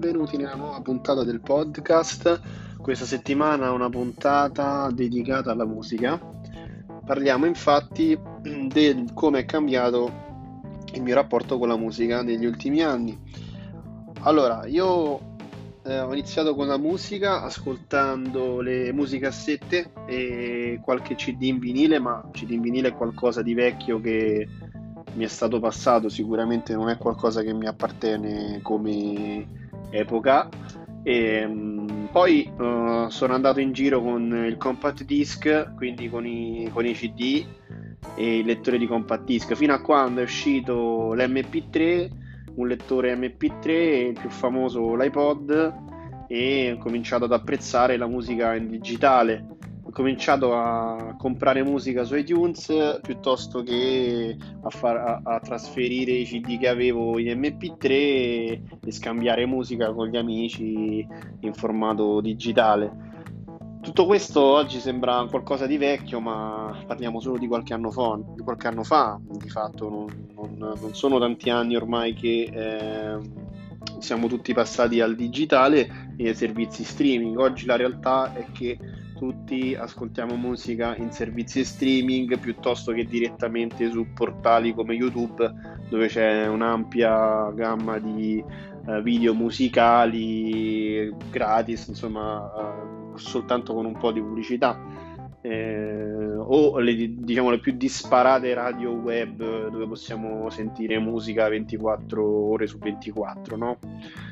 benvenuti nella nuova puntata del podcast. Questa settimana una puntata dedicata alla musica. Parliamo infatti di come è cambiato il mio rapporto con la musica negli ultimi anni. Allora, io eh, ho iniziato con la musica ascoltando le musicassette e qualche CD in vinile, ma CD in vinile è qualcosa di vecchio che mi è stato passato, sicuramente non è qualcosa che mi appartiene come epoca. E, um, poi uh, sono andato in giro con il compact disc, quindi con i, con i CD e il lettore di compact disc, fino a quando è uscito l'MP3 un lettore MP3, il più famoso l'iPod e ho cominciato ad apprezzare la musica in digitale. Cominciato a comprare musica su iTunes piuttosto che a, far, a, a trasferire i CD che avevo in MP3 e, e scambiare musica con gli amici in formato digitale. Tutto questo oggi sembra qualcosa di vecchio, ma parliamo solo di qualche anno fa. Di, anno fa. di fatto non, non, non sono tanti anni ormai che eh, siamo tutti passati al digitale e ai servizi streaming. Oggi la realtà è che tutti ascoltiamo musica in servizi streaming piuttosto che direttamente su portali come YouTube dove c'è un'ampia gamma di uh, video musicali gratis, insomma, uh, soltanto con un po' di pubblicità. Eh, o le, diciamo, le più disparate radio web dove possiamo sentire musica 24 ore su 24, no?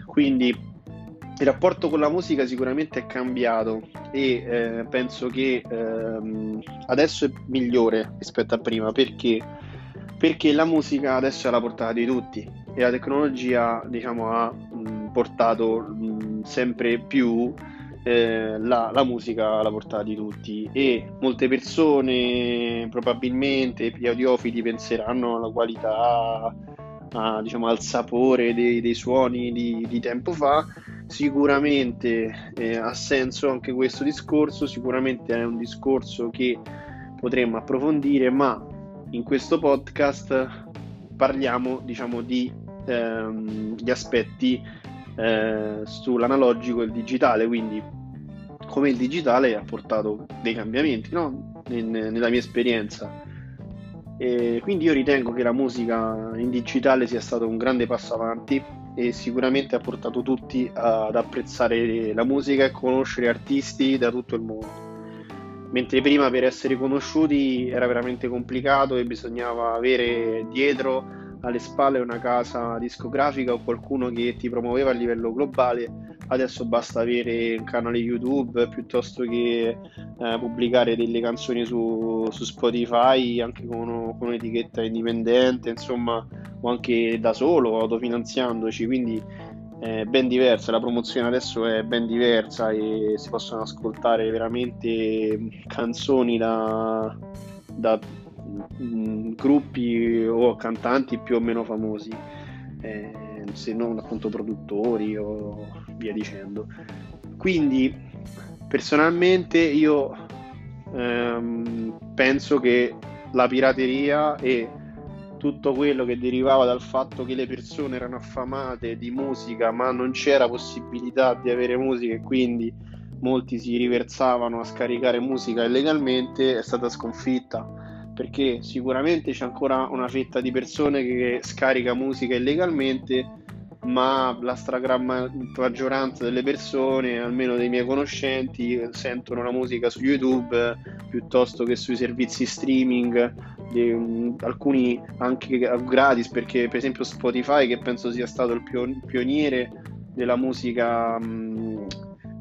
Quindi il rapporto con la musica sicuramente è cambiato e eh, penso che ehm, adesso è migliore rispetto a prima perché? perché la musica adesso è alla portata di tutti e la tecnologia diciamo, ha mh, portato mh, sempre più eh, la, la, musica alla portata di tutti e molte persone probabilmente gli audiofili penseranno alla qualità a, diciamo, al sapore dei, dei suoni di, di tempo fa Sicuramente eh, ha senso anche questo discorso, sicuramente è un discorso che potremmo approfondire, ma in questo podcast parliamo diciamo di ehm, gli aspetti eh, sull'analogico e il digitale, quindi come il digitale ha portato dei cambiamenti no? In, nella mia esperienza. E quindi io ritengo che la musica in digitale sia stato un grande passo avanti e sicuramente ha portato tutti ad apprezzare la musica e conoscere artisti da tutto il mondo. Mentre prima per essere conosciuti era veramente complicato e bisognava avere dietro alle spalle una casa discografica o qualcuno che ti promuoveva a livello globale, adesso basta avere un canale YouTube piuttosto che eh, pubblicare delle canzoni su, su Spotify anche con, con, un'etichetta indipendente, insomma, o anche da solo, autofinanziandoci, quindi è ben diversa, la promozione adesso è ben diversa e si possono ascoltare veramente canzoni da, da mh, gruppi o cantanti più o meno famosi, eh, se non appunto produttori o via dicendo. Quindi personalmente io ehm, penso che la pirateria e tutto quello che derivava dal fatto che le persone erano affamate di musica ma non c'era possibilità di avere musica e quindi molti si riversavano a scaricare musica illegalmente è stata sconfitta. Perché sicuramente c'è ancora una fetta di persone che scarica musica illegalmente, ma la stragrande maggioranza delle persone, almeno dei miei conoscenti, sentono la musica su YouTube piuttosto che sui servizi streaming, di, um, alcuni anche gratis, perché per esempio Spotify, che penso sia stato il pioniere della musica um,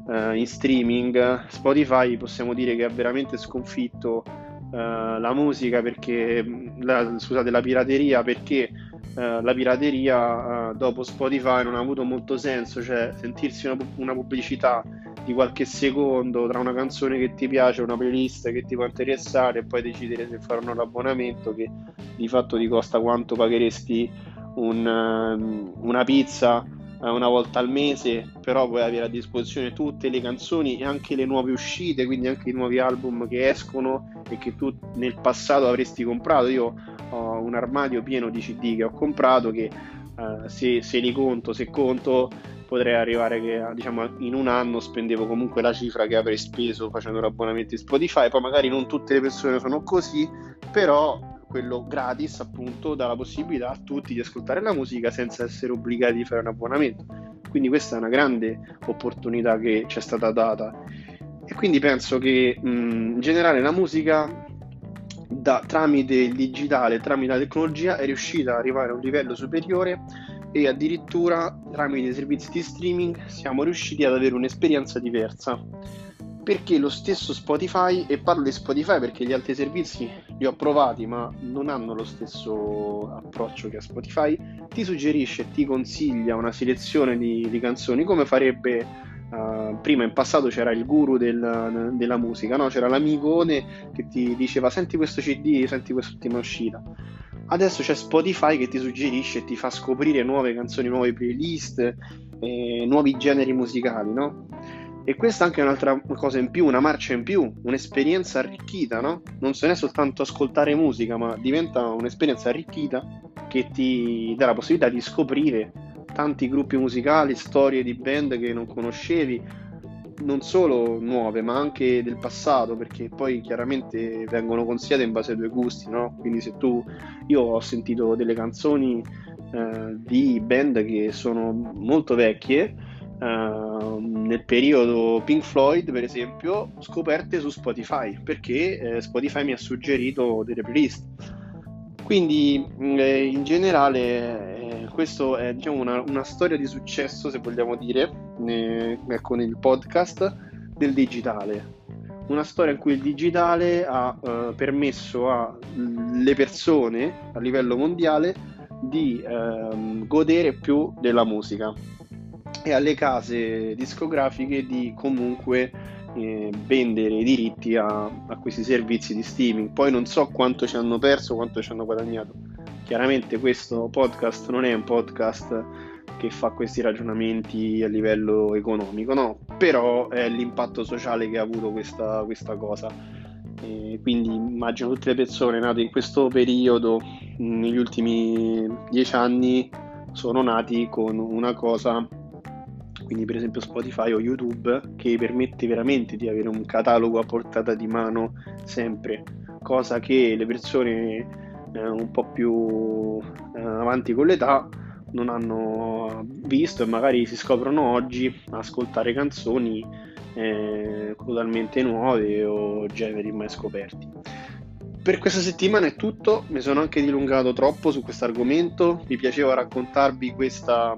uh, in streaming, Spotify possiamo dire che ha veramente sconfitto uh, la musica perché la, scusate la pirateria perché uh, la pirateria uh, dopo Spotify non ha avuto molto senso cioè sentirsi una, una, pubblicità di qualche secondo tra una canzone che ti piace una playlist che ti può interessare e poi decidere se fare un abbonamento che di fatto ti costa quanto pagheresti un, um, una pizza una volta al mese, però puoi avere a disposizione tutte le canzoni e anche le nuove uscite, quindi anche i nuovi album che escono e che tu nel passato avresti comprato. Io ho un armadio pieno di CD che ho comprato che uh, se, se, li conto, se conto potrei arrivare che diciamo in un anno spendevo comunque la cifra che avrei speso facendo l'abbonamento di Spotify, poi magari non tutte le persone sono così, però quello gratis appunto dà la possibilità a tutti di ascoltare la musica senza essere obbligati di fare un abbonamento. Quindi questa è una grande opportunità che ci è stata data e quindi penso che mh, in generale la musica da, tramite il digitale, tramite la tecnologia è riuscita ad arrivare a un livello superiore e addirittura tramite i servizi di streaming siamo riusciti ad avere un'esperienza diversa. Perché lo stesso Spotify, e parlo di Spotify perché gli altri servizi li ho provati ma non hanno lo stesso approccio che ha Spotify, ti suggerisce e ti consiglia una selezione di, di canzoni come farebbe prima in passato c'era il guru del, della musica, no? c'era l'amicone che ti diceva senti questo CD, senti quest'ultima uscita. Adesso c'è Spotify che ti suggerisce e ti fa scoprire nuove canzoni, nuove playlist, eh, nuovi generi musicali, no? E questa è anche un'altra cosa in più, una marcia in più, un'esperienza arricchita, no? Non è soltanto ascoltare musica, ma diventa un'esperienza arricchita che ti dà la possibilità di scoprire tanti gruppi musicali, storie di band che non conoscevi, non solo nuove, ma anche del passato, perché poi chiaramente vengono consigliate in base ai tuoi gusti, no? Quindi se tu io ho sentito delle canzoni eh, di band che sono molto vecchie Uh, nel periodo Pink Floyd, per esempio, scoperte su Spotify perché eh, Spotify mi ha suggerito delle playlist. Quindi, eh, in generale, questo è diciamo, una, una, storia di successo, se vogliamo dire, eh, con il podcast del digitale. Una storia in cui il digitale ha eh, permesso alle persone a livello mondiale di ehm, godere più della musica e alle case discografiche di comunque eh, vendere i diritti a, a, questi servizi di streaming. Poi non so quanto ci hanno perso, quanto ci hanno guadagnato. Chiaramente questo podcast non è un podcast che fa questi ragionamenti a livello economico, no? Però è l'impatto sociale che ha avuto questa, questa cosa. E quindi immagino tutte le persone nate in questo periodo, negli ultimi dieci anni, sono nati con una cosa quindi per esempio Spotify o YouTube, che permette veramente di avere un catalogo a portata di mano sempre, cosa che le persone eh, un po' più eh, avanti con l'età non hanno visto e magari si scoprono oggi ascoltare canzoni eh, totalmente nuove o generi mai scoperti. Per questa settimana è tutto, mi sono anche dilungato troppo su questo argomento, mi piaceva raccontarvi questa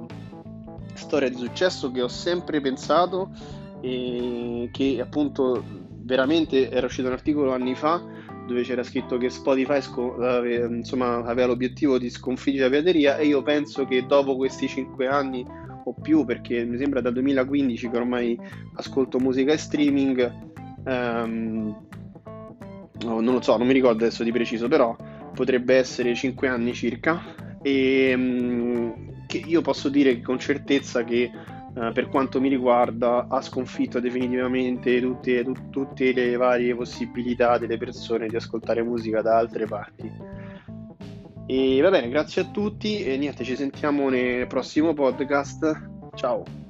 storia di successo che ho sempre pensato e che appunto veramente era uscito un articolo anni fa dove c'era scritto che Spotify sco- insomma, aveva l'obiettivo di sconfiggere la pirateria e io penso che dopo questi 5 anni o più, perché mi sembra dal 2015 che ormai ascolto musica e streaming, um, non lo so, non mi ricordo adesso di preciso, però potrebbe essere 5 anni circa. E che io posso dire con certezza che Uh, per quanto mi riguarda, ha sconfitto definitivamente tutte, tut, tutte, le varie possibilità delle persone di ascoltare musica da altre parti. E va bene, grazie a tutti e niente, ci sentiamo nel prossimo podcast. Ciao.